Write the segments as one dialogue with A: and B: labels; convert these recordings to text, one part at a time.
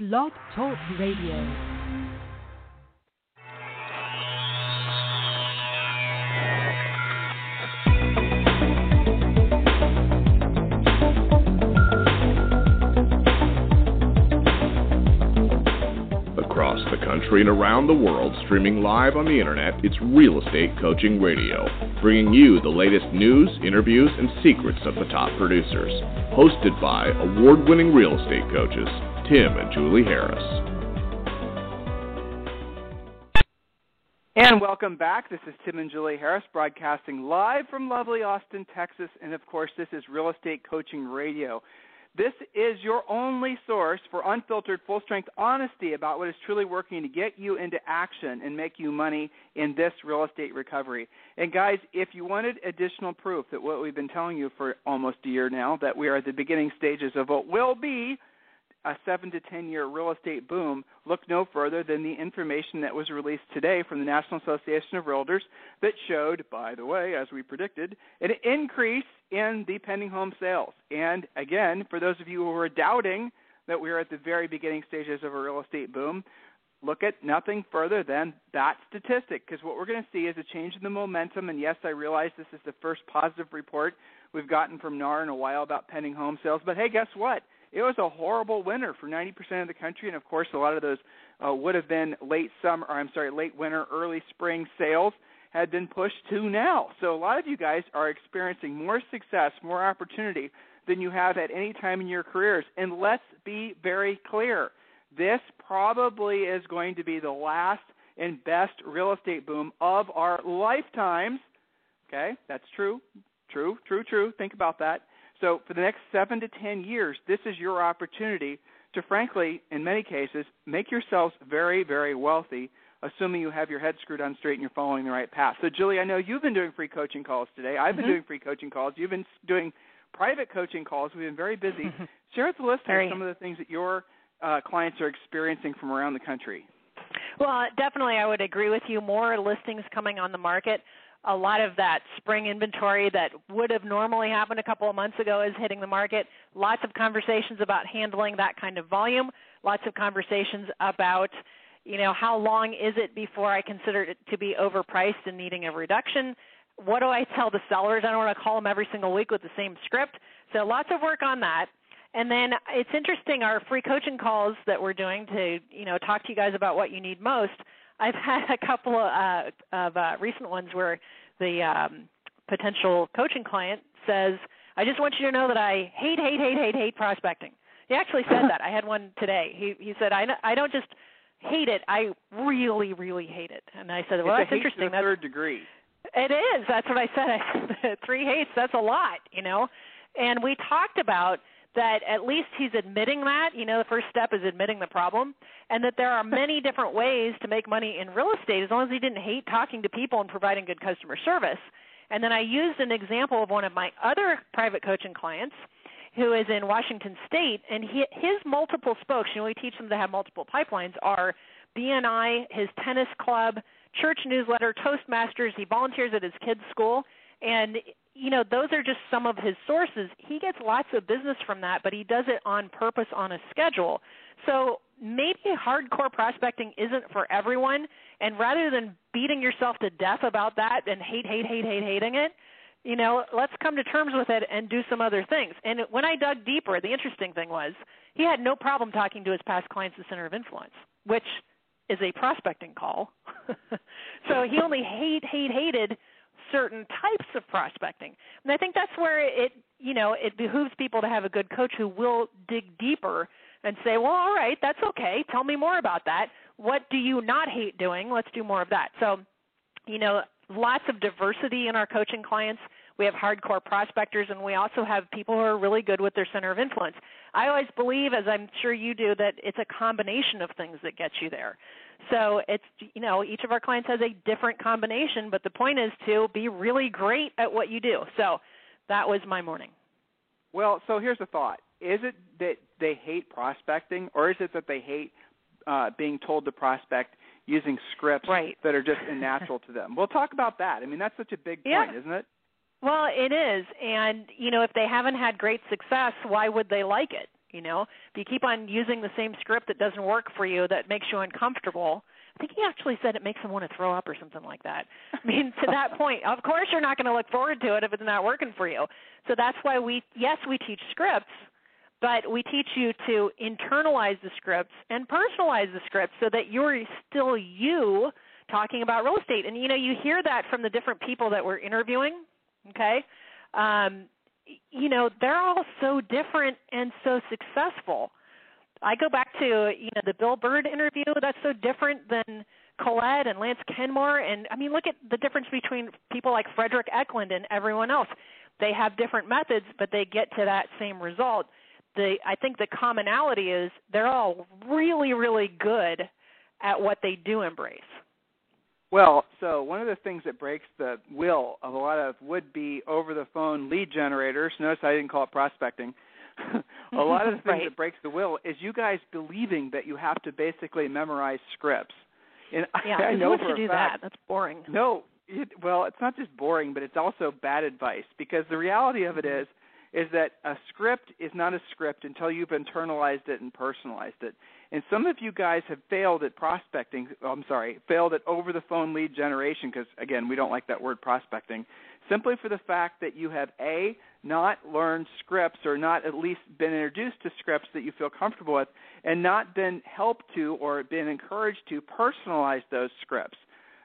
A: Blog Talk Radio.
B: across the country and around the world, streaming live on the internet, it's Real Estate Coaching Radio, bringing you the latest news, interviews, and secrets of the top producers. Hosted by award winning real estate coaches, Tim and Julie Harris.
C: And welcome back. This is Tim and Julie Harris broadcasting live from lovely Austin, Texas. And of course, this is Real Estate Coaching Radio. This is your only source for unfiltered, full strength honesty about what is truly working to get you into action and make you money in this real estate recovery. And guys, if you wanted additional proof that what we've been telling you for almost a year now, that we are at the beginning stages of what will be a seven to ten year real estate boom, look no further than the information that was released today from the National Association of Realtors that showed, by the way, as we predicted, an increase in the pending home sales. And again, for those of you who are doubting that we are at the very beginning stages of a real estate boom, look at nothing further than that statistic because what we're going to see is a change in the momentum. And yes, I realize this is the first positive report we've gotten from NAR in a while about pending home sales. But hey, guess what? It was a horrible winter for 90% of the country, and of course, a lot of those uh, would have been late summer, or I'm sorry, late winter, early spring sales had been pushed to now. So a lot of you guys are experiencing more success, more opportunity than you have at any time in your careers. And let's be very clear. This probably is going to be the last and best real estate boom of our lifetimes. Okay? That's true. True, true, true. Think about that. So for the next seven to ten years, this is your opportunity to, frankly, in many cases, make yourselves very, very wealthy, assuming you have your head screwed on straight and you're following the right path. So, Julie, I know you've been doing free coaching calls today. I've been
D: mm-hmm.
C: doing free coaching calls. You've been doing private coaching calls. We've been very busy. Share with the listeners some of the things that your uh, clients are experiencing from around the country.
D: Well, definitely, I would agree with you. More listings coming on the market a lot of that spring inventory that would have normally happened a couple of months ago is hitting the market. Lots of conversations about handling that kind of volume. Lots of conversations about, you know, how long is it before I consider it to be overpriced and needing a reduction? What do I tell the sellers? I don't want to call them every single week with the same script. So lots of work on that. And then it's interesting our free coaching calls that we're doing to, you know, talk to you guys about what you need most I've had a couple of, uh, of uh, recent ones where the um, potential coaching client says, "I just want you to know that I hate, hate, hate, hate, hate prospecting." He actually said that. I had one today. He he said, "I I don't just hate it. I really, really hate it." And I said, "Well,
C: it's
D: that's interesting.
C: To the third degree."
D: It is. That's what I said. I said three hates. That's a lot, you know. And we talked about that at least he's admitting that. You know, the first step is admitting the problem, and that there are many different ways to make money in real estate as long as he didn't hate talking to people and providing good customer service. And then I used an example of one of my other private coaching clients who is in Washington State, and he, his multiple spokes, you know, we teach them to have multiple pipelines, are BNI, his tennis club, church newsletter, Toastmasters. He volunteers at his kids' school. And you know, those are just some of his sources. He gets lots of business from that, but he does it on purpose on a schedule. So maybe hardcore prospecting isn't for everyone. And rather than beating yourself to death about that and hate, hate, hate, hate, hating it, you know, let's come to terms with it and do some other things. And when I dug deeper, the interesting thing was he had no problem talking to his past clients the center of influence, which is a prospecting call. so he only hate, hate, hated certain types of prospecting. And I think that's where it, you know, it behooves people to have a good coach who will dig deeper and say, well, all right, that's okay. Tell me more about that. What do you not hate doing? Let's do more of that. So, you know, lots of diversity in our coaching clients. We have hardcore prospectors, and we also have people who are really good with their center of influence. I always believe, as I'm sure you do, that it's a combination of things that gets you there. So it's you know each of our clients has a different combination, but the point is to be really great at what you do. So that was my morning.
C: Well, so here's the thought: Is it that they hate prospecting, or is it that they hate uh, being told to prospect using scripts
D: right.
C: that are just unnatural to them? We'll talk about that. I mean, that's such a big
D: yeah.
C: point, isn't it?
D: Well, it is, and you know, if they haven't had great success, why would they like it? You know, if you keep on using the same script that doesn't work for you, that makes you uncomfortable. I think he actually said it makes him want to throw up or something like that. I mean, to that point, of course you're not going to look forward to it if it's not working for you. So that's why we, yes, we teach scripts, but we teach you to internalize the scripts and personalize the scripts so that you're still you talking about real estate. And you know, you hear that from the different people that we're interviewing. Okay, um, you know, they're all so different and so successful. I go back to you know the Bill Bird interview. That's so different than Colette and Lance Kenmore. And I mean, look at the difference between people like Fredrik Eklund and everyone else. They have different methods, but they get to that same result. The I think the commonality is they're all really, really good at what they do embrace.
C: Well, so one of the things that breaks the will of a lot of would-be over-the-phone lead generators. Notice I didn't call it prospecting. a lot of the things
D: right.
C: that breaks the will is you guys believing that you have to basically memorize scripts. And
D: yeah,
C: I, I know
D: who
C: for
D: wants to do
C: fact,
D: that? That's boring.
C: No, it, well, it's not just boring, but it's also bad advice because the reality of it
D: Mm-hmm.
C: is is that a script is not a script until you've internalized it and personalized it. And some of you guys have failed at prospecting. Oh, I'm sorry, failed at over the phone lead generation because again, we don't like that word prospecting. Simply for the fact that you have a not learned scripts or not at least been introduced to scripts that you feel comfortable with, and not been helped to or been encouraged to personalize those scripts.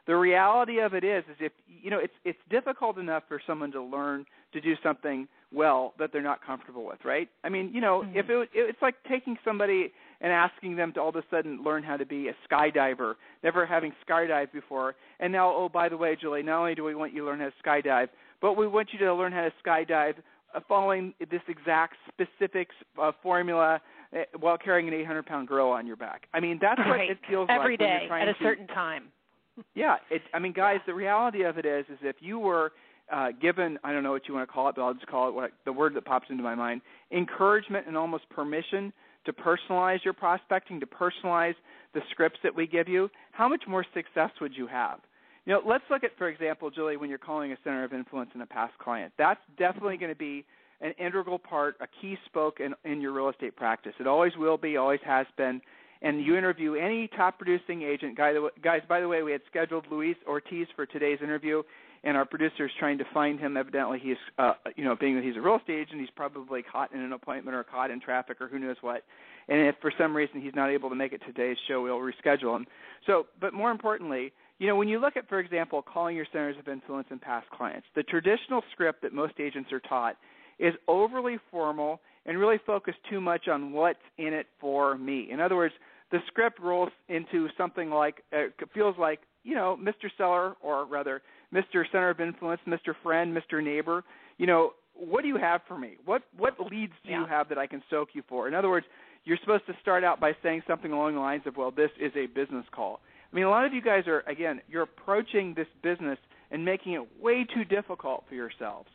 C: The reality of it is, is if you know, it's it's difficult enough for someone to learn to do something well that they're not comfortable with, right? I mean, you know,
D: Mm-hmm.
C: if it, it's like taking somebody and asking them to all of a sudden learn how to be a skydiver, never having skydived before, and now, oh, by the way, Julie, not only do we want you to learn how to skydive, but we want you to learn how to skydive uh, following this exact specific uh, formula uh, while carrying an 800-pound girl on your back. I mean, that's what it feels
D: every
C: like when
D: day at a
C: to
D: certain time.
C: yeah, it, I mean, guys, the reality of it is, is if you were uh, given, I don't know what you want to call it, but I'll just call it what the word that pops into my mind: encouragement and almost permission to personalize your prospecting, to personalize the scripts that we give you. How much more success would you have? You know, let's look at, for example, Julie, when you're calling a center of influence in a past client. That's definitely going to be an integral part, a key spoke in, in your real estate practice. It always will be, always has been. And you interview any top producing agent. Guy, guys, by the way, we had scheduled Luis Ortiz for today's interview, and our producer is trying to find him. Evidently, he's, uh, you know, being that he's a real estate agent, he's probably caught in an appointment or caught in traffic or who knows what. And if for some reason he's not able to make it today's show, we'll reschedule him. So, but more importantly, you know, when you look at, for example, calling your centers of influence and past clients, the traditional script that most agents are taught is overly formal and really focus too much on what's in it for me. In other words, the script rolls into something like uh, feels like you know Mr. Seller or rather Mr. Center of Influence, Mr. Friend, Mr. Neighbor. You know, what do you have for me? What what leads do
D: Yeah.
C: you have that I can soak you for? In other words, you're supposed to start out by saying something along the lines of, well, this is a business call. I mean, a lot of you guys are again, you're approaching this business and making it way too difficult for yourselves.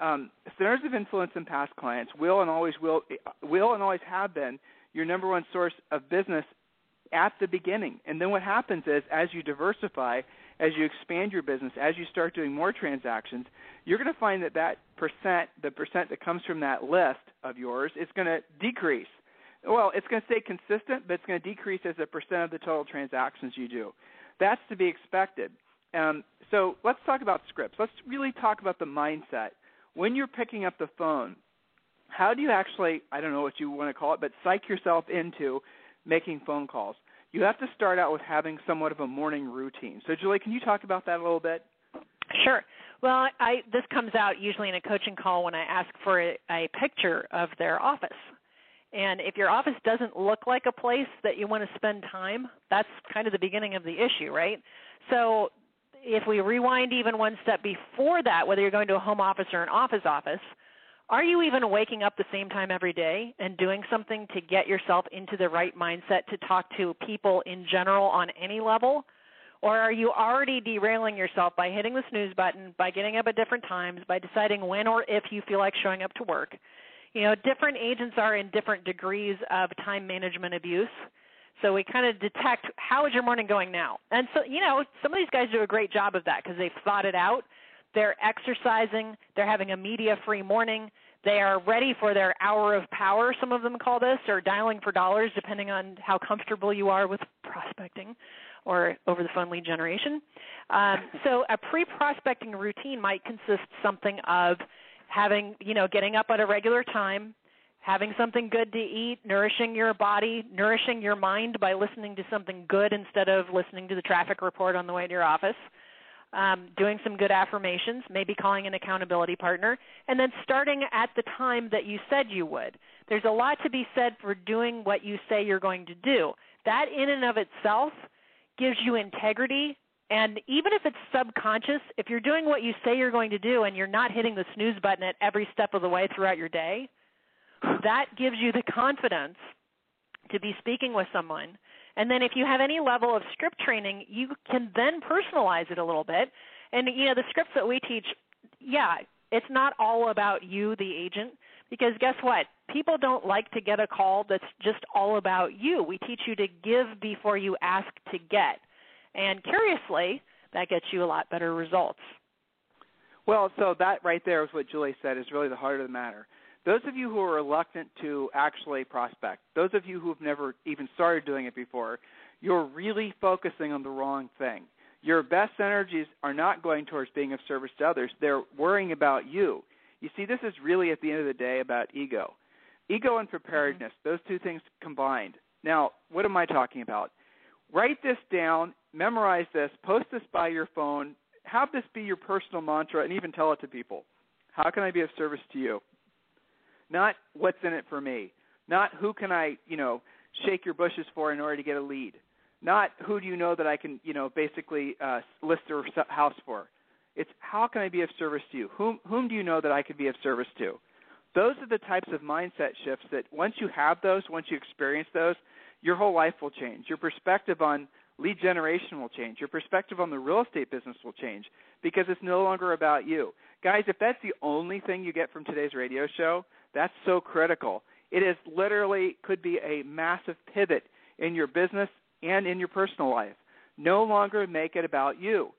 C: Um, centers of influence and past clients will and always will will and always have been your number one source of business at the beginning. And then what happens is as you diversify, as you expand your business, as you start doing more transactions, you're going to find that that percent, the percent that comes from that list of yours, is going to decrease. Well, it's going to stay consistent, but it's going to decrease as a percent of the total transactions you do. That's to be expected. Um, so let's talk about scripts. Let's really talk about the mindset. When you're picking up the phone, how do you actually, I don't know what you want to call it, but psych yourself into making phone calls? You have to start out with having somewhat of a morning routine. So, Julie, can you talk about that a little bit?
D: Sure. Well, I this comes out usually in a coaching call when I ask for a, a picture of their office. And if your office doesn't look like a place that you want to spend time, that's kind of the beginning of the issue, right? So if we rewind even one step before that, whether you're going to a home office or an office office, are you even waking up the same time every day and doing something to get yourself into the right mindset to talk to people in general on any level? Or are you already derailing yourself by hitting the snooze button, by getting up at different times, by deciding when or if you feel like showing up to work? You know, different agents are in different degrees of time management abuse. So we kind of detect how is your morning going now? And so, you know, some of these guys do a great job of that because they've thought it out. They're exercising, they're having a media free morning, They are ready for their hour of power, some of them call this, or dialing for dollars, depending on how comfortable you are with prospecting or over the phone lead generation. Um, so a pre-prospecting routine might consist something of having, you know, getting up at a regular time, having something good to eat, nourishing your body, nourishing your mind by listening to something good instead of listening to the traffic report on the way to your office. Um, doing some good affirmations, maybe calling an accountability partner, and then starting at the time that you said you would. There's a lot to be said for doing what you say you're going to do. That, in and of itself, gives you integrity. And even if it's subconscious, if you're doing what you say you're going to do and you're not hitting the snooze button at every step of the way throughout your day, that gives you the confidence to be speaking with someone. And then if you have any level of script training, you can then personalize it a little bit. And you know, the scripts that we teach, yeah, it's not all about you the agent because guess what? People don't like to get a call that's just all about you. We teach you to give before you ask to get. And curiously, that gets you a lot better results.
C: Well, so that right there is what Julie said is really the heart of the matter. Those of you who are reluctant to actually prospect, those of you who have never even started doing it before, you're really focusing on the wrong thing. Your best energies are not going towards being of service to others. They're worrying about you. You see, this is really at the end of the day about ego. Ego and preparedness, mm-hmm. those two things combined. Now, what am I talking about? Write this down, memorize this, post this by your phone, have this be your personal mantra, and even tell it to people. How can I be of service to you? Not what's in it for me. Not who can I, you know, shake your bushes for in order to get a lead. Not who do you know that I can, you know, basically uh, list a house for. It's how can I be of service to you? Whom whom do you know that I could be of service to? Those are the types of mindset shifts that once you have those, once you experience those, your whole life will change. Your perspective on lead generation will change. Your perspective on the real estate business will change because it's no longer about you. Guys, if that's the only thing you get from today's radio show, that's so critical. It is literally could be a massive pivot in your business and in your personal life. No longer make it about you.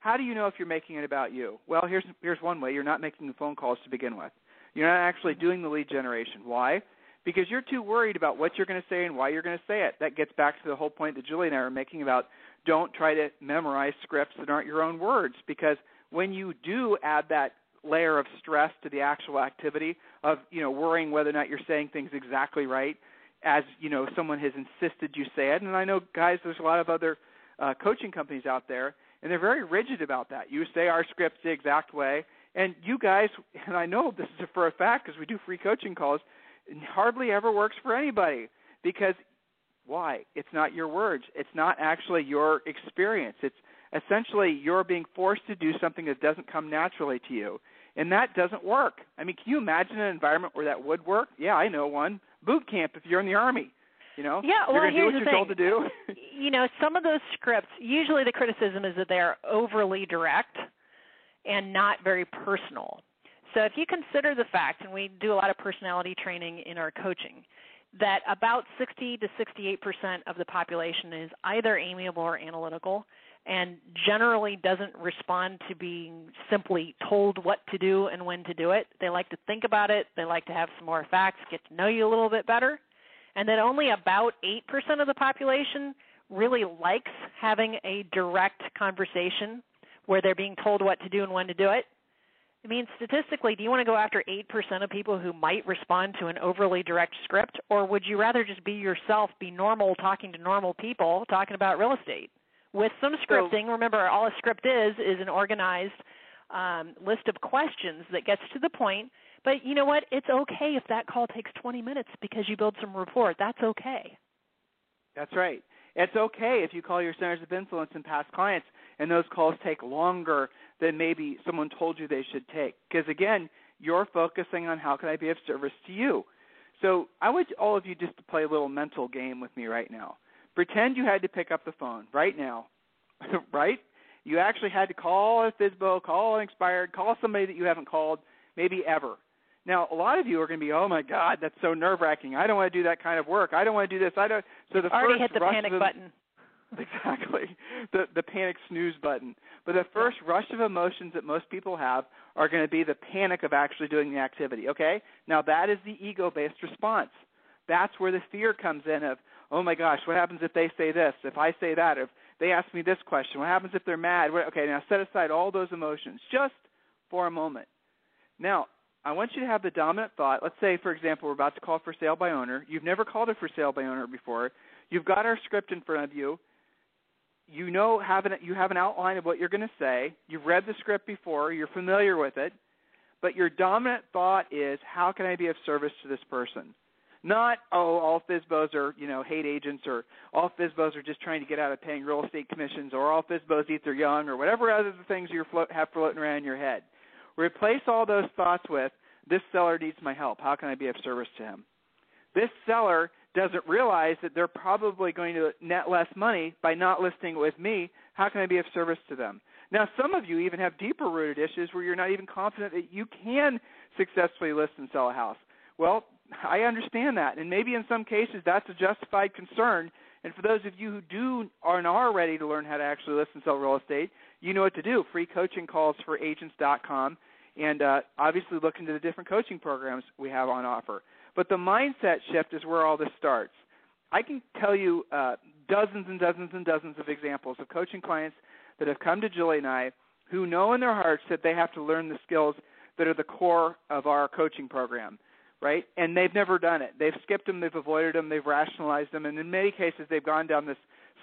C: How do you know if you're making it about you? Well, here's here's one way. You're not making the phone calls to begin with. You're not actually doing the lead generation. Why? Because you're too worried about what you're going to say and why you're going to say it. That gets back to the whole point that Julie and I are making about don't try to memorize scripts that aren't your own words because when you do add that layer of stress to the actual activity of, you know, worrying whether or not you're saying things exactly right as, you know, someone has insisted you say it. And I know guys there's a lot of other uh, coaching companies out there and they're very rigid about that. You say our script the exact way, and you guys, and I know this is for a fact because we do free coaching calls, hardly ever works for anybody because why? It's not your words. It's not actually your experience. It's essentially you're being forced to do something that doesn't come naturally to you. And that doesn't work. I mean, can you imagine an environment where that would work? Yeah, I know one. Boot camp if you're in the army. You know,
D: yeah,
C: well,
D: you're
C: here's
D: the
C: you're
D: thing.
C: told to do.
D: you know, some of those scripts, usually the criticism is that they are overly direct and not very personal. So if you consider the fact, and we do a lot of personality training in our coaching, that about 60 to 68 percent of the population is either amiable or analytical, and generally doesn't respond to being simply told what to do and when to do it. They like to think about it. They like to have some more facts, get to know you a little bit better and that only about 8% of the population really likes having a direct conversation where they're being told what to do and when to do it. I mean, statistically, do you want to go after 8% of people who might respond to an overly direct script, or would you rather just be yourself, be normal, talking to normal people, talking about real estate? With some scripting, so, remember, all a script is is an organized um, list of questions that gets to the point but you know what? It's okay if that call takes 20 minutes because you build some rapport. That's okay.
C: That's right. It's okay if you call your centers of influence and past clients and those calls take longer than maybe someone told you they should take. Because again, you're focusing on how can I be of service to you. So I want all of you just to play a little mental game with me right now. Pretend you had to pick up the phone right now, right? You actually had to call a FSBO, call an expired, call somebody that you haven't called maybe ever, now, a lot of you are going to be, oh my God, that's so nerve wracking. I don't want to do that kind of work. I don't want to do this. I don't. So the
D: already hit the panic
C: of,
D: button.
C: exactly. The the panic snooze button. But the first rush of emotions that most people have are going to be the panic of actually doing the activity. Okay? Now that is the ego-based response. That's where the fear comes in of, oh my gosh, what happens if they say this? If I say that? If they ask me this question? What happens if they're mad? Okay, now set aside all those emotions just for a moment. Now, I want you to have the dominant thought. Let's say, for example, we're about to call for sale by owner. You've never called it for sale by owner before. You've got our script in front of you. You know have an, you have an outline of what you're going to say. You've read the script before. You're familiar with it. But your dominant thought is, how can I be of service to this person? Not, oh, all FSBOs are, you know, hate agents or all FSBOs are just trying to get out of paying real estate commissions or all FSBOs eat their young or whatever other things you float, have floating around in your head. Replace all those thoughts with, this seller needs my help. How can I be of service to him? This seller doesn't realize that they're probably going to net less money by not listing with me. How can I be of service to them? Now, some of you even have deeper rooted issues where you're not even confident that you can successfully list and sell a house. Well, I understand that, and maybe in some cases that's a justified concern. And for those of you who do are and are ready to learn how to actually list and sell real estate, you know what to do. Free coaching calls for agents.com, and uh, obviously look into the different coaching programs we have on offer. But the mindset shift is where all this starts. I can tell you uh, dozens and dozens and dozens of examples of coaching clients that have come to Julie and I who know in their hearts that they have to learn the skills that are the core of our coaching program, right? And they've never done it. They've skipped them, they've avoided them, they've rationalized them, and in many cases they've gone down this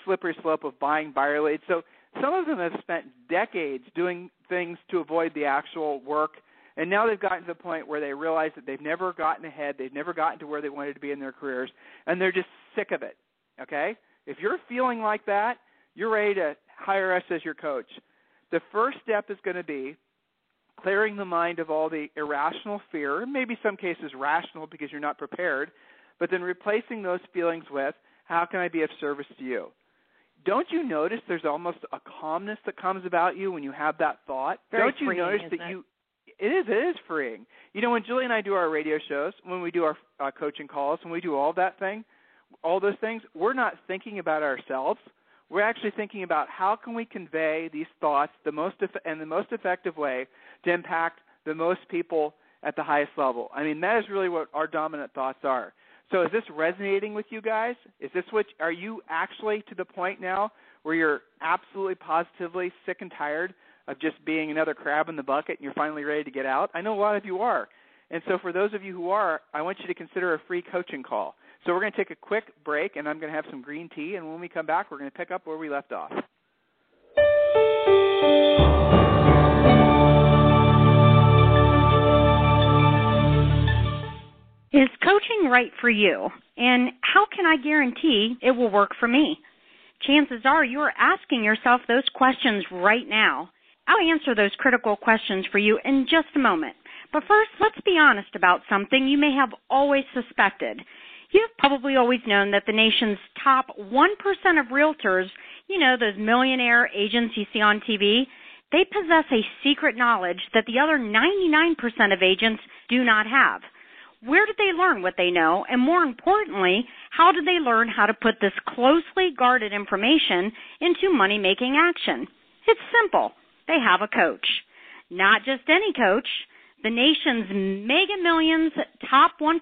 C: slippery slope of buying buyer leads. So some of them have spent decades doing things to avoid the actual work and now they've gotten to the point where they realize that they've never gotten ahead, they've never gotten to where they wanted to be in their careers, and they're just sick of it. Okay? If you're feeling like that, you're ready to hire us as your coach. The first step is going to be clearing the mind of all the irrational fear, maybe some cases rational because you're not prepared, but then replacing those feelings with how can I be of service to you? Don't you notice there's almost a calmness that comes about you when you have that thought?
D: Very
C: Don't you
D: freeing,
C: notice that
D: it?
C: you it is. It is freeing. You know, when Julie and I do our radio shows, when we do our uh, coaching calls, when we do all that thing, all those things, we're not thinking about ourselves. We're actually thinking about how can we convey these thoughts the most and the most effective way to impact the most people at the highest level. I mean, that is really what our dominant thoughts are. So, is this resonating with you guys? Is this what are you actually to the point now where you're absolutely positively sick and tired of just being another crab in the bucket and you're finally ready to get out? I know a lot of you are. And so for those of you who are, I want you to consider a free coaching call. So we're going to take a quick break and I'm going to have some green tea and when we come back we're going to pick up where we left off.
E: Is coaching right for you? And how can I guarantee it will work for me? Chances are you are asking yourself those questions right now. I'll answer those critical questions for you in just a moment. But first, let's be honest about something you may have always suspected. You've probably always known that the nation's top 1% of realtors, you know, those millionaire agents you see on TV, they possess a secret knowledge that the other 99% of agents do not have. Where did they learn what they know? And more importantly, how did they learn how to put this closely guarded information into money making action? It's simple. They have a coach. Not just any coach. The nation's mega millions, top 1%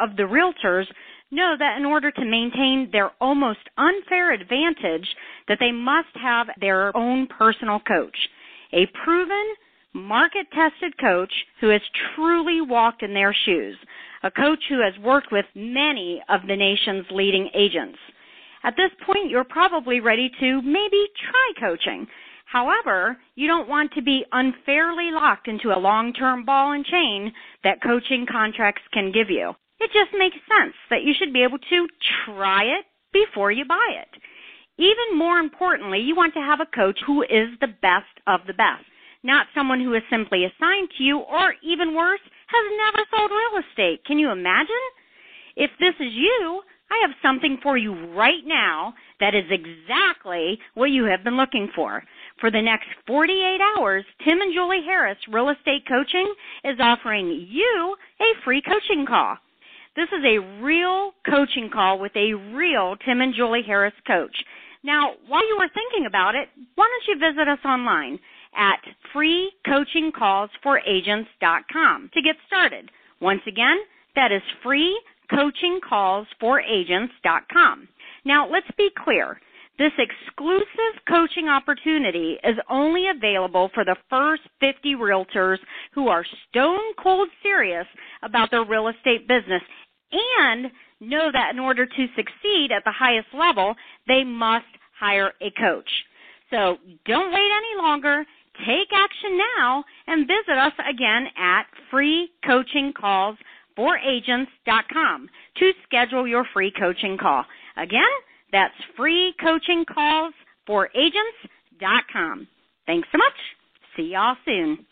E: of the realtors know that in order to maintain their almost unfair advantage that they must have their own personal coach. A proven, market tested coach who has truly walked in their shoes. A coach who has worked with many of the nation's leading agents. At this point, you're probably ready to maybe try coaching. However, you don't want to be unfairly locked into a long-term ball and chain that coaching contracts can give you. It just makes sense that you should be able to try it before you buy it. Even more importantly, you want to have a coach who is the best of the best, not someone who is simply assigned to you or even worse, has never sold real estate. Can you imagine? If this is you, I have something for you right now that is exactly what you have been looking for. For the next 48 hours, Tim and Julie Harris Real Estate Coaching is offering you a free coaching call. This is a real coaching call with a real Tim and Julie Harris coach. Now, while you are thinking about it, why don't you visit us online at freecoachingcallsforagents.com to get started. Once again, that is freecoachingcallsforagents.com. Now, let's be clear. This exclusive coaching opportunity is only available for the first 50 realtors who are stone cold serious about their real estate business and know that in order to succeed at the highest level, they must hire a coach. So don't wait any longer. Take action now and visit us again at freecoachingcallsforagents.com to schedule your free coaching call. Again, that's freecoachingcallsforagents.com. Thanks so much. See y'all soon.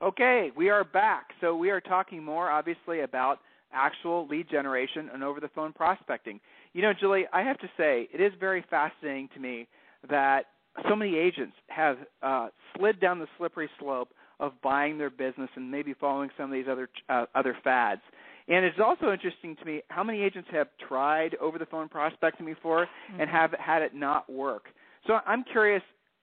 C: Okay, we are back. So we are talking more, obviously, about actual lead generation and over the phone prospecting. You know, Julie, I have to say, it is very fascinating to me that so many agents have uh, slid down the slippery slope of buying their business and maybe following some of these other uh, other fads. And it's also interesting to me how many agents have tried over the phone prospecting before mm-hmm. and have had it not work. So I'm curious,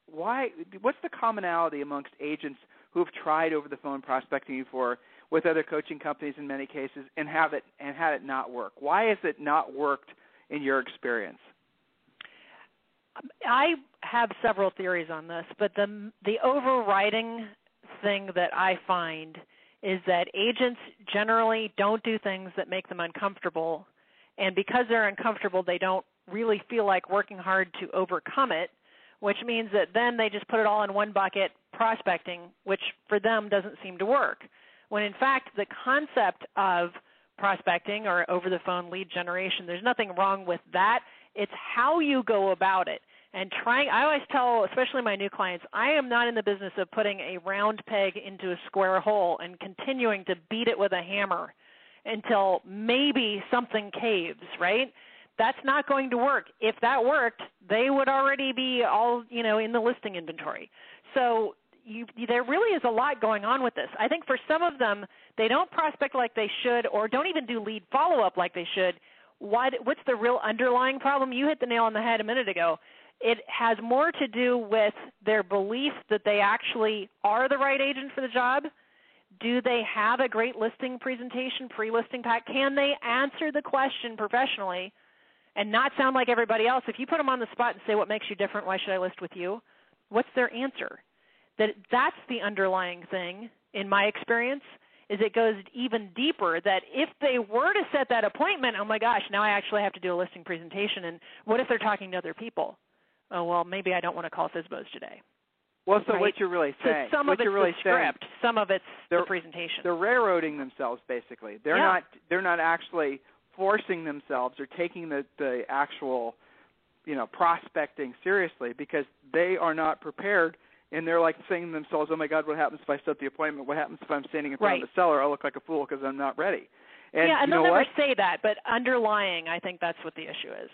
C: why? What's the commonality amongst agents who have tried over the phone prospecting before with other coaching companies in many cases and have it and had it not work? Why has it not worked in your experience?
D: I have several theories on this, but the the overriding thing that I find is that agents generally don't do things that make them uncomfortable. And because they're uncomfortable, they don't really feel like working hard to overcome it, which means that then they just put it all in one bucket, prospecting, which for them doesn't seem to work. When in fact, the concept of prospecting or over the phone lead generation, there's nothing wrong with that. It's how you go about it and trying i always tell especially my new clients i am not in the business of putting a round peg into a square hole and continuing to beat it with a hammer until maybe something caves right that's not going to work if that worked they would already be all you know in the listing inventory so you, there really is a lot going on with this. I think for some of them, they don't prospect like they should, or don't even do lead follow up like they should. What, what's the real underlying problem? You hit the nail on the head a minute ago it has more to do with their belief that they actually are the right agent for the job. Do they have a great listing presentation, pre listing pack? Can they answer the question professionally and not sound like everybody else? If you put them on the spot and say, What makes you different? Why should I list with you? What's their answer? That that's the underlying thing in my experience is it goes even deeper that if they were to set that appointment, oh my gosh, now I actually have to do a listing presentation and what if they're talking to other people? Oh well, maybe I don't want to call FSBOs today.
C: Well, so
D: right?
C: what you're really saying,
D: some
C: what
D: of it's
C: really
D: the script,
C: saying,
D: some of it's the presentation.
C: They're railroading themselves basically. They're
D: yeah.
C: not they're not actually forcing themselves or taking the the actual you know prospecting seriously because they are not prepared and they're like saying to themselves, "Oh my God, what happens if I set the appointment? What happens if I'm standing in front
D: right.
C: of the seller? I look like a fool because I'm not ready." And
D: yeah, and
C: you
D: they'll never
C: what?
D: say that, but underlying, I think that's what the issue is.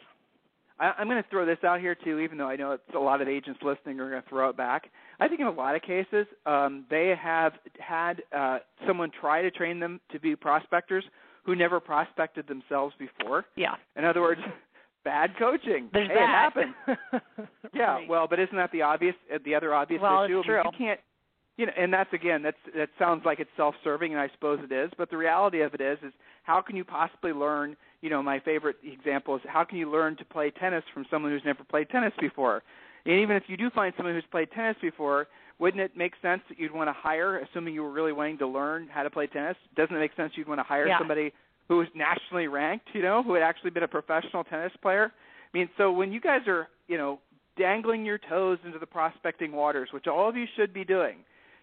C: I, I'm going to throw this out here too, even though I know it's a lot of agents listening are going to throw it back. I think in a lot of cases, um, they have had uh, someone try to train them to be prospectors who never prospected themselves before.
D: Yeah.
C: In other words, bad coaching.
D: There's
C: hey,
D: that.
C: it happened. yeah.
D: Right.
C: Well, but isn't that the obvious? Uh, the other obvious
D: well,
C: issue.
D: It's
C: I mean,
D: true.
C: you can't. You know, and that's again, that's that sounds like it's self-serving, and I suppose it is. But the reality of it is, is how can you possibly learn you know, my favorite example is how can you learn to play tennis from someone who's never played tennis before? And even if you do find someone who's played tennis before, wouldn't it make sense that you'd want to hire, assuming you were really wanting to learn how to play tennis? Doesn't it make sense you'd want to hire
D: yeah.
C: somebody who is nationally ranked, you know, who had actually been a professional tennis player? I mean, so when you guys are, you know, dangling your toes into the prospecting waters, which all of you should be doing,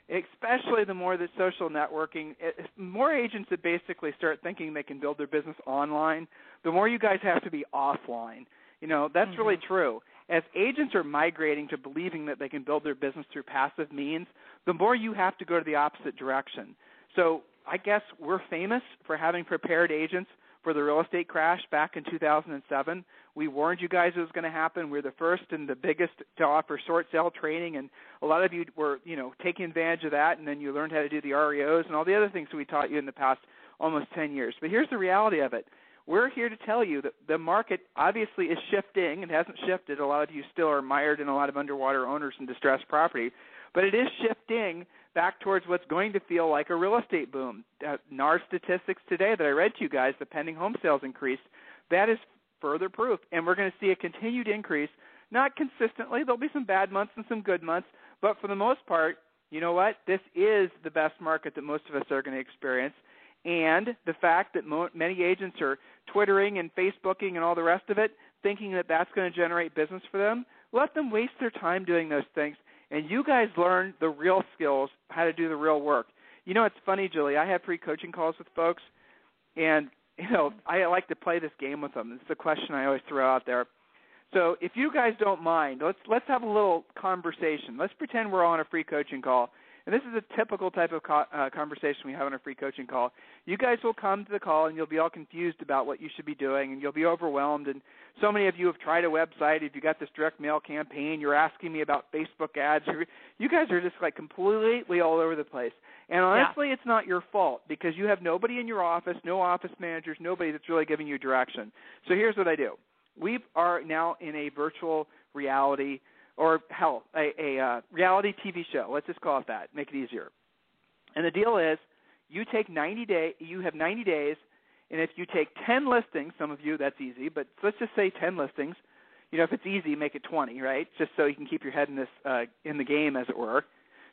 C: especially the more that social networking, more agents that basically start thinking they can build their business online, the more you guys have to be offline. You know, that's
D: mm-hmm.
C: really true. As agents are migrating to believing that they can build their business through passive means, the more you have to go to the opposite direction. So I guess we're famous for having prepared agents for the real estate crash back in 2007. We warned you guys it was going to happen. We're the first and the biggest to offer short sale training, and a lot of you were, you know, taking advantage of that. And then you learned how to do the REOs and all the other things we taught you in the past almost 10 years. But here's the reality of it: we're here to tell you that the market obviously is shifting. It hasn't shifted. A lot of you still are mired in a lot of underwater owners and distressed property, but it is shifting back towards what's going to feel like a real estate boom. Uh, NAR statistics today that I read to you guys, the pending home sales increase, that is further proof. And we're going to see a continued increase, not consistently. There'll be some bad months and some good months, but for the most part, you know what? This is the best market that most of us are going to experience. And the fact that mo- many agents are Twittering and Facebooking and all the rest of it, thinking that that's going to generate business for them, let them waste their time doing those things. And you guys learn the real skills, how to do the real work. You know, it's funny, Julie. I have free coaching calls with folks, and you know, mm-hmm. I like to play this game with them. It's a question I always throw out there. So if you guys don't mind, let's let's have a little conversation. Let's pretend we're on a free coaching call, and this is a typical type of co- uh, conversation we have on a free coaching call. You guys will come to the call and you'll be all confused about what you should be doing, and you'll be overwhelmed. And so many of you have tried a website. If you got this direct mail campaign, you're asking me about Facebook ads. You guys are just like completely all over the place. And honestly,
D: yeah.
C: it's not your fault because you have nobody in your office, no office managers, nobody that's really giving you direction. So here's what I do we are now in a virtual reality or hell, a, a uh, reality TV show. Let's just call it that. Make it easier. And the deal is, you take 90 day. You have 90 days, and if you take 10 listings, some of you that's easy, but let's just say 10 listings. You know, if it's easy, make it 20, right? Just so you can keep your head in this uh, in the game, as it were.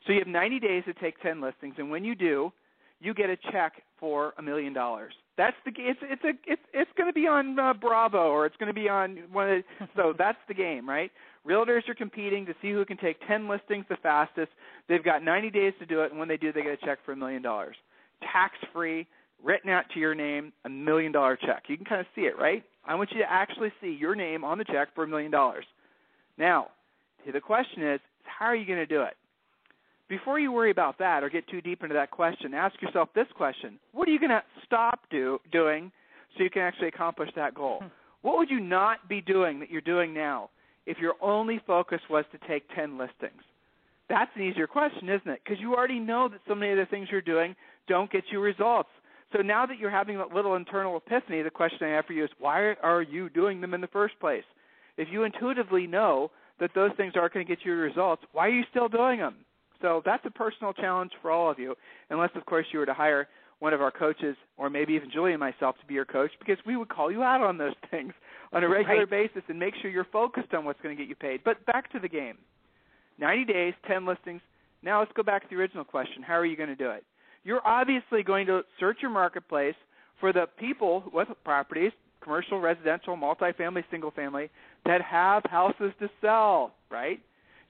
C: So you have 90 days to take 10 listings, and when you do, you get a check for a million dollars. That's the it's it's a it's it's going to be on uh, Bravo or it's going to be on one of the, so that's the game, right? Realtors are competing to see who can take 10 listings the fastest. They've got 90 days to do it, and when they do, they get a check for a million dollars, tax free, written out to your name, a million dollar check. You can kind of see it, right? I want you to actually see your name on the check for a million dollars. Now, the question is, how are you going to do it? before you worry about that or get too deep into that question, ask yourself this question: What are you going to stop do, doing so you can actually accomplish that goal? Hmm. What would you not be doing that you're doing now if your only focus was to take 10 listings? That's an easier question, isn't it? Because you already know that so many of the things you're doing don't get you results. So now that you're having that little internal epiphany, the question I have for you is why are you doing them in the first place? If you intuitively know that those things aren't going to get you results, why are you still doing them? So that's a personal challenge for all of you, unless, of course, you were to hire one of our coaches, or maybe even Julie and myself, to be your coach, because we would call you out on those things on a regular
D: right.
C: basis and make sure you're focused on what's going to get you paid. But back to the game 90 days, 10 listings. Now let's go back to the original question how are you going to do it? You're obviously going to search your marketplace for the people with properties, commercial, residential, multifamily, single family, that have houses to sell, right?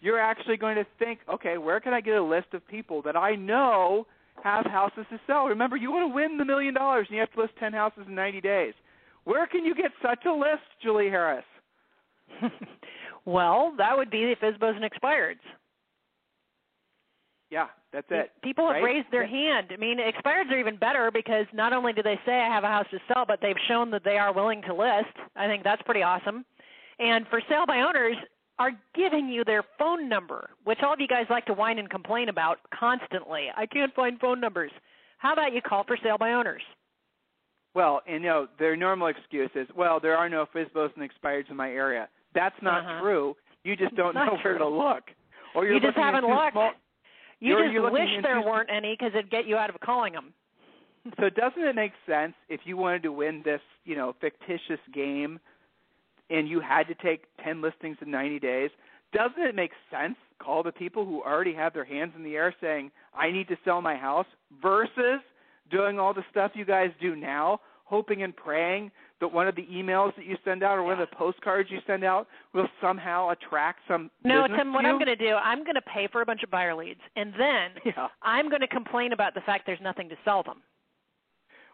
C: you're actually going to think, okay, where can I get a list of people that I know have houses to sell? Remember, you want to win the million dollars and you have to list 10 houses in 90 days. Where can you get such a list, Julie Harris?
D: well, that would be the FSBOs and expireds.
C: Yeah, that's it.
D: People have
C: right?
D: raised their hand. I mean, expireds are even better because not only do they say I have a house to sell, but they've shown that they are willing to list. I think that's pretty awesome. And for sale by owners, are giving you their phone number, which all of you guys like to whine and complain about constantly. I can't find phone numbers. How about you call for sale by owners?
C: Well, and you know, their normal excuse is, well, there are no FSBOs and expireds in my area. That's not
D: uh-huh.
C: true. You just don't know
D: true.
C: where to look. Or you're
D: you just haven't looked.
C: Small,
D: you just wish there
C: into,
D: weren't any because it'd get you out of calling them.
C: so doesn't it make sense if you wanted to win this, you know, fictitious game – and you had to take 10 listings in 90 days, doesn't it make sense call the people who already have their hands in the air saying, I need to sell my house versus doing all the stuff you guys do now, hoping and praying that one of the emails that you send out or one of the postcards you send out will somehow attract some
D: No, Tim, what? I'm going to do, I'm going to pay for a bunch of buyer leads and then
C: yeah.
D: I'm going to complain about the fact there's nothing to sell them.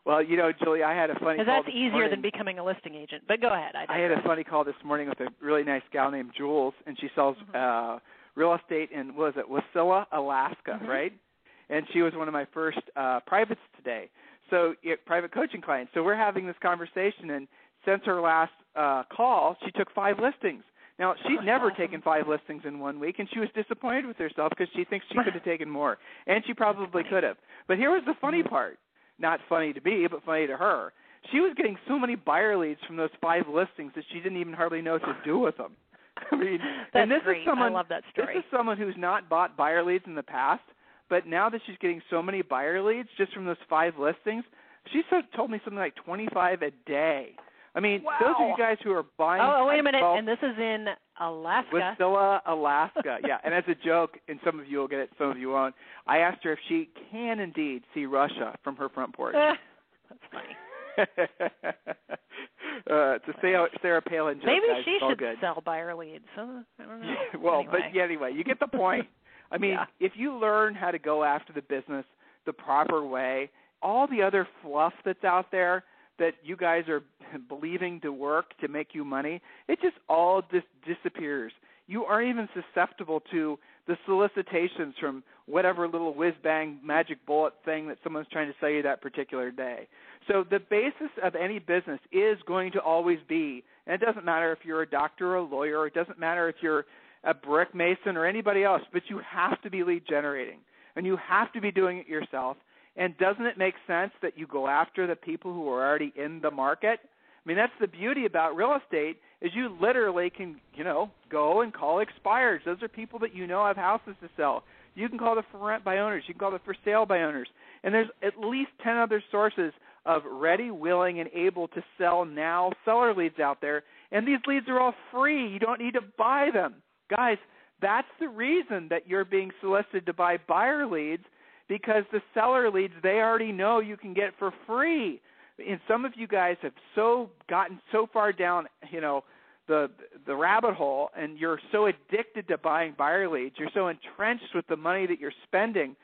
C: Well, you know, Julie, I had a funny
D: Because
C: call
D: that's easier
C: morning.
D: than becoming a listing agent. But go ahead. I,
C: I had a funny call this morning with a really nice gal named Jules, and she sells
D: mm-hmm.
C: uh real estate in what was it Wasilla, Alaska,
D: mm-hmm.
C: right? And she was one of my first uh privates today. So it, private coaching clients. So we're having this conversation, and since her last uh call, she took five listings. Now she's never taken five listings in one week, and she was disappointed with herself because she thinks she could have taken more, and she probably could have. But here was the funny
D: Mm-hmm.
C: part not funny to me, but funny to her. she was getting so many buyer leads from those five listings that she didn't even hardly know what to do with them. I mean,
D: That's
C: and this
D: great.
C: is someone
D: I love that story.
C: this is someone who's not bought buyer leads in the past, but now that she's getting so many buyer leads just from those five listings, she told me something like 25 a day. I mean, those of you guys who are buying
D: Oh, wait a minute. And this is in Alaska.
C: Wasilla, Alaska. yeah, and as a joke, and some of you will get it, some of you won't. I asked her if she can indeed see Russia from her front porch.
D: That's funny.
C: uh, a Sarah, Sarah Palin joke.
D: Maybe
C: guys.
D: she should
C: good.
D: sell buyer leads. So, I don't know.
C: well,
D: anyway.
C: but yeah, anyway, you get the point. I mean,
D: Yeah.
C: if you learn how to go after the business the proper way, all the other fluff that's out there that you guys are believing to work to make you money, it just all just disappears. You aren't even susceptible to the solicitations from whatever little whiz bang magic bullet thing that someone's trying to sell you that particular day. So the basis of any business is going to always be, and it doesn't matter if you're a doctor or a lawyer, it doesn't matter if you're a brick mason or anybody else, but you have to be lead generating and you have to be doing it yourself. And doesn't it make sense that you go after the people who are already in the market? I mean, that's the beauty about real estate is you literally can, you know, go and call expireds. Those are people that you know have houses to sell. You can call the for rent by owners. You can call the for sale by owners. And there's at least 10 other sources of ready, willing, and able to sell now seller leads out there. And these leads are all free. You don't need to buy them. Guys, that's the reason that you're being solicited to buy buyer leads because the seller leads they already know you can get for free. And some of you guys have so gotten so far down, you know, the the rabbit hole and you're so addicted to buying buyer leads, you're so entrenched with the money that you're spending,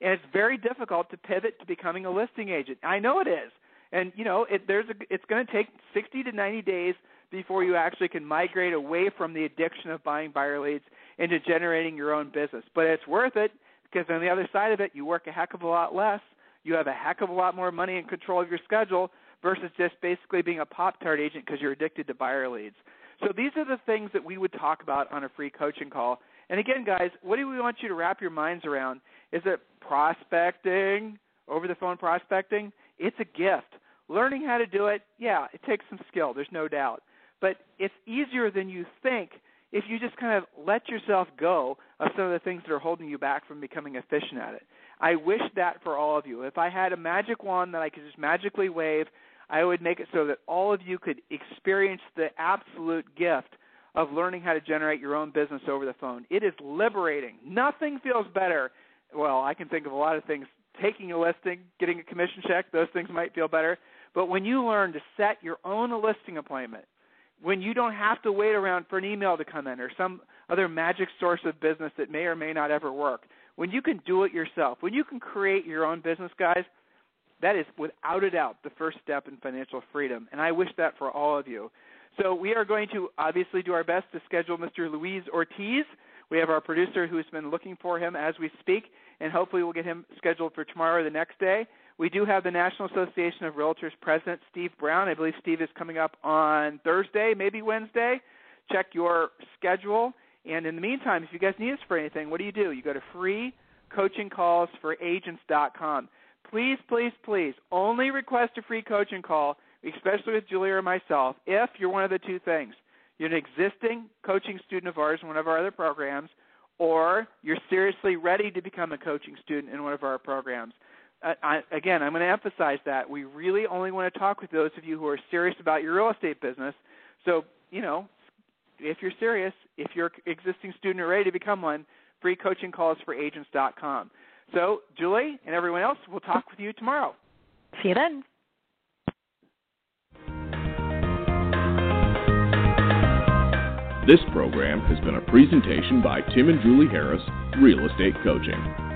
C: and it's very difficult to pivot to becoming a listing agent. I know it is. And you know, it there's a it's going to take 60 to 90 days before you actually can migrate away from the addiction of buying buyer leads into generating your own business. But it's worth it because on the other side of it, you work a heck of a lot less. You have a heck of a lot more money and control of your schedule versus just basically being a Pop Tart agent because you're addicted to buyer leads. So these are the things that we would talk about on a free coaching call. And again, guys, what do we want you to wrap your minds around? Is it prospecting, over the phone prospecting? It's a gift. Learning how to do it, yeah, it takes some skill, there's no doubt. But it's easier than you think if you just kind of let yourself go of some of the things that are holding you back from becoming efficient at it. I wish that for all of you. If I had a magic wand that I could just magically wave, I would make it so that all of you could experience the absolute gift of learning how to generate your own business over the phone. It is liberating. Nothing feels better. Well, I can think of a lot of things. Taking a listing, getting a commission check, those things might feel better. But when you learn to set your own listing appointment, when you don't have to wait around for an email to come in or some other magic source of business that may or may not ever work, when you can do it yourself, when you can create your own business, guys, that is without a doubt the first step in financial freedom. And I wish that for all of you. So we are going to obviously do our best to schedule Mr. Luis Ortiz. We have our producer who's been looking for him as we speak, and hopefully we'll get him scheduled for tomorrow or the next day. We do have the National Association of Realtors President, Steve Brown. I believe Steve is coming up on Thursday, maybe Wednesday. Check your schedule. And in the meantime, if you guys need us for anything, what do you do? You go to freecoachingcallsforagents.com. Please, please, please, only request a free coaching call, especially with Julie or myself, if you're one of the two things. You're an existing coaching student of ours in one of our other programs, or you're seriously ready to become a coaching student in one of our programs. Uh, I, again, I'm going to emphasize that we really only want to talk with those of you who are serious about your real estate business. So, you know, if you're serious, if you're an existing student or ready to become one, free coaching calls for agents.com. So, Julie and everyone else, we'll talk with you tomorrow.
D: See you then.
B: This program has been a presentation by Tim and Julie Harris, Real Estate Coaching.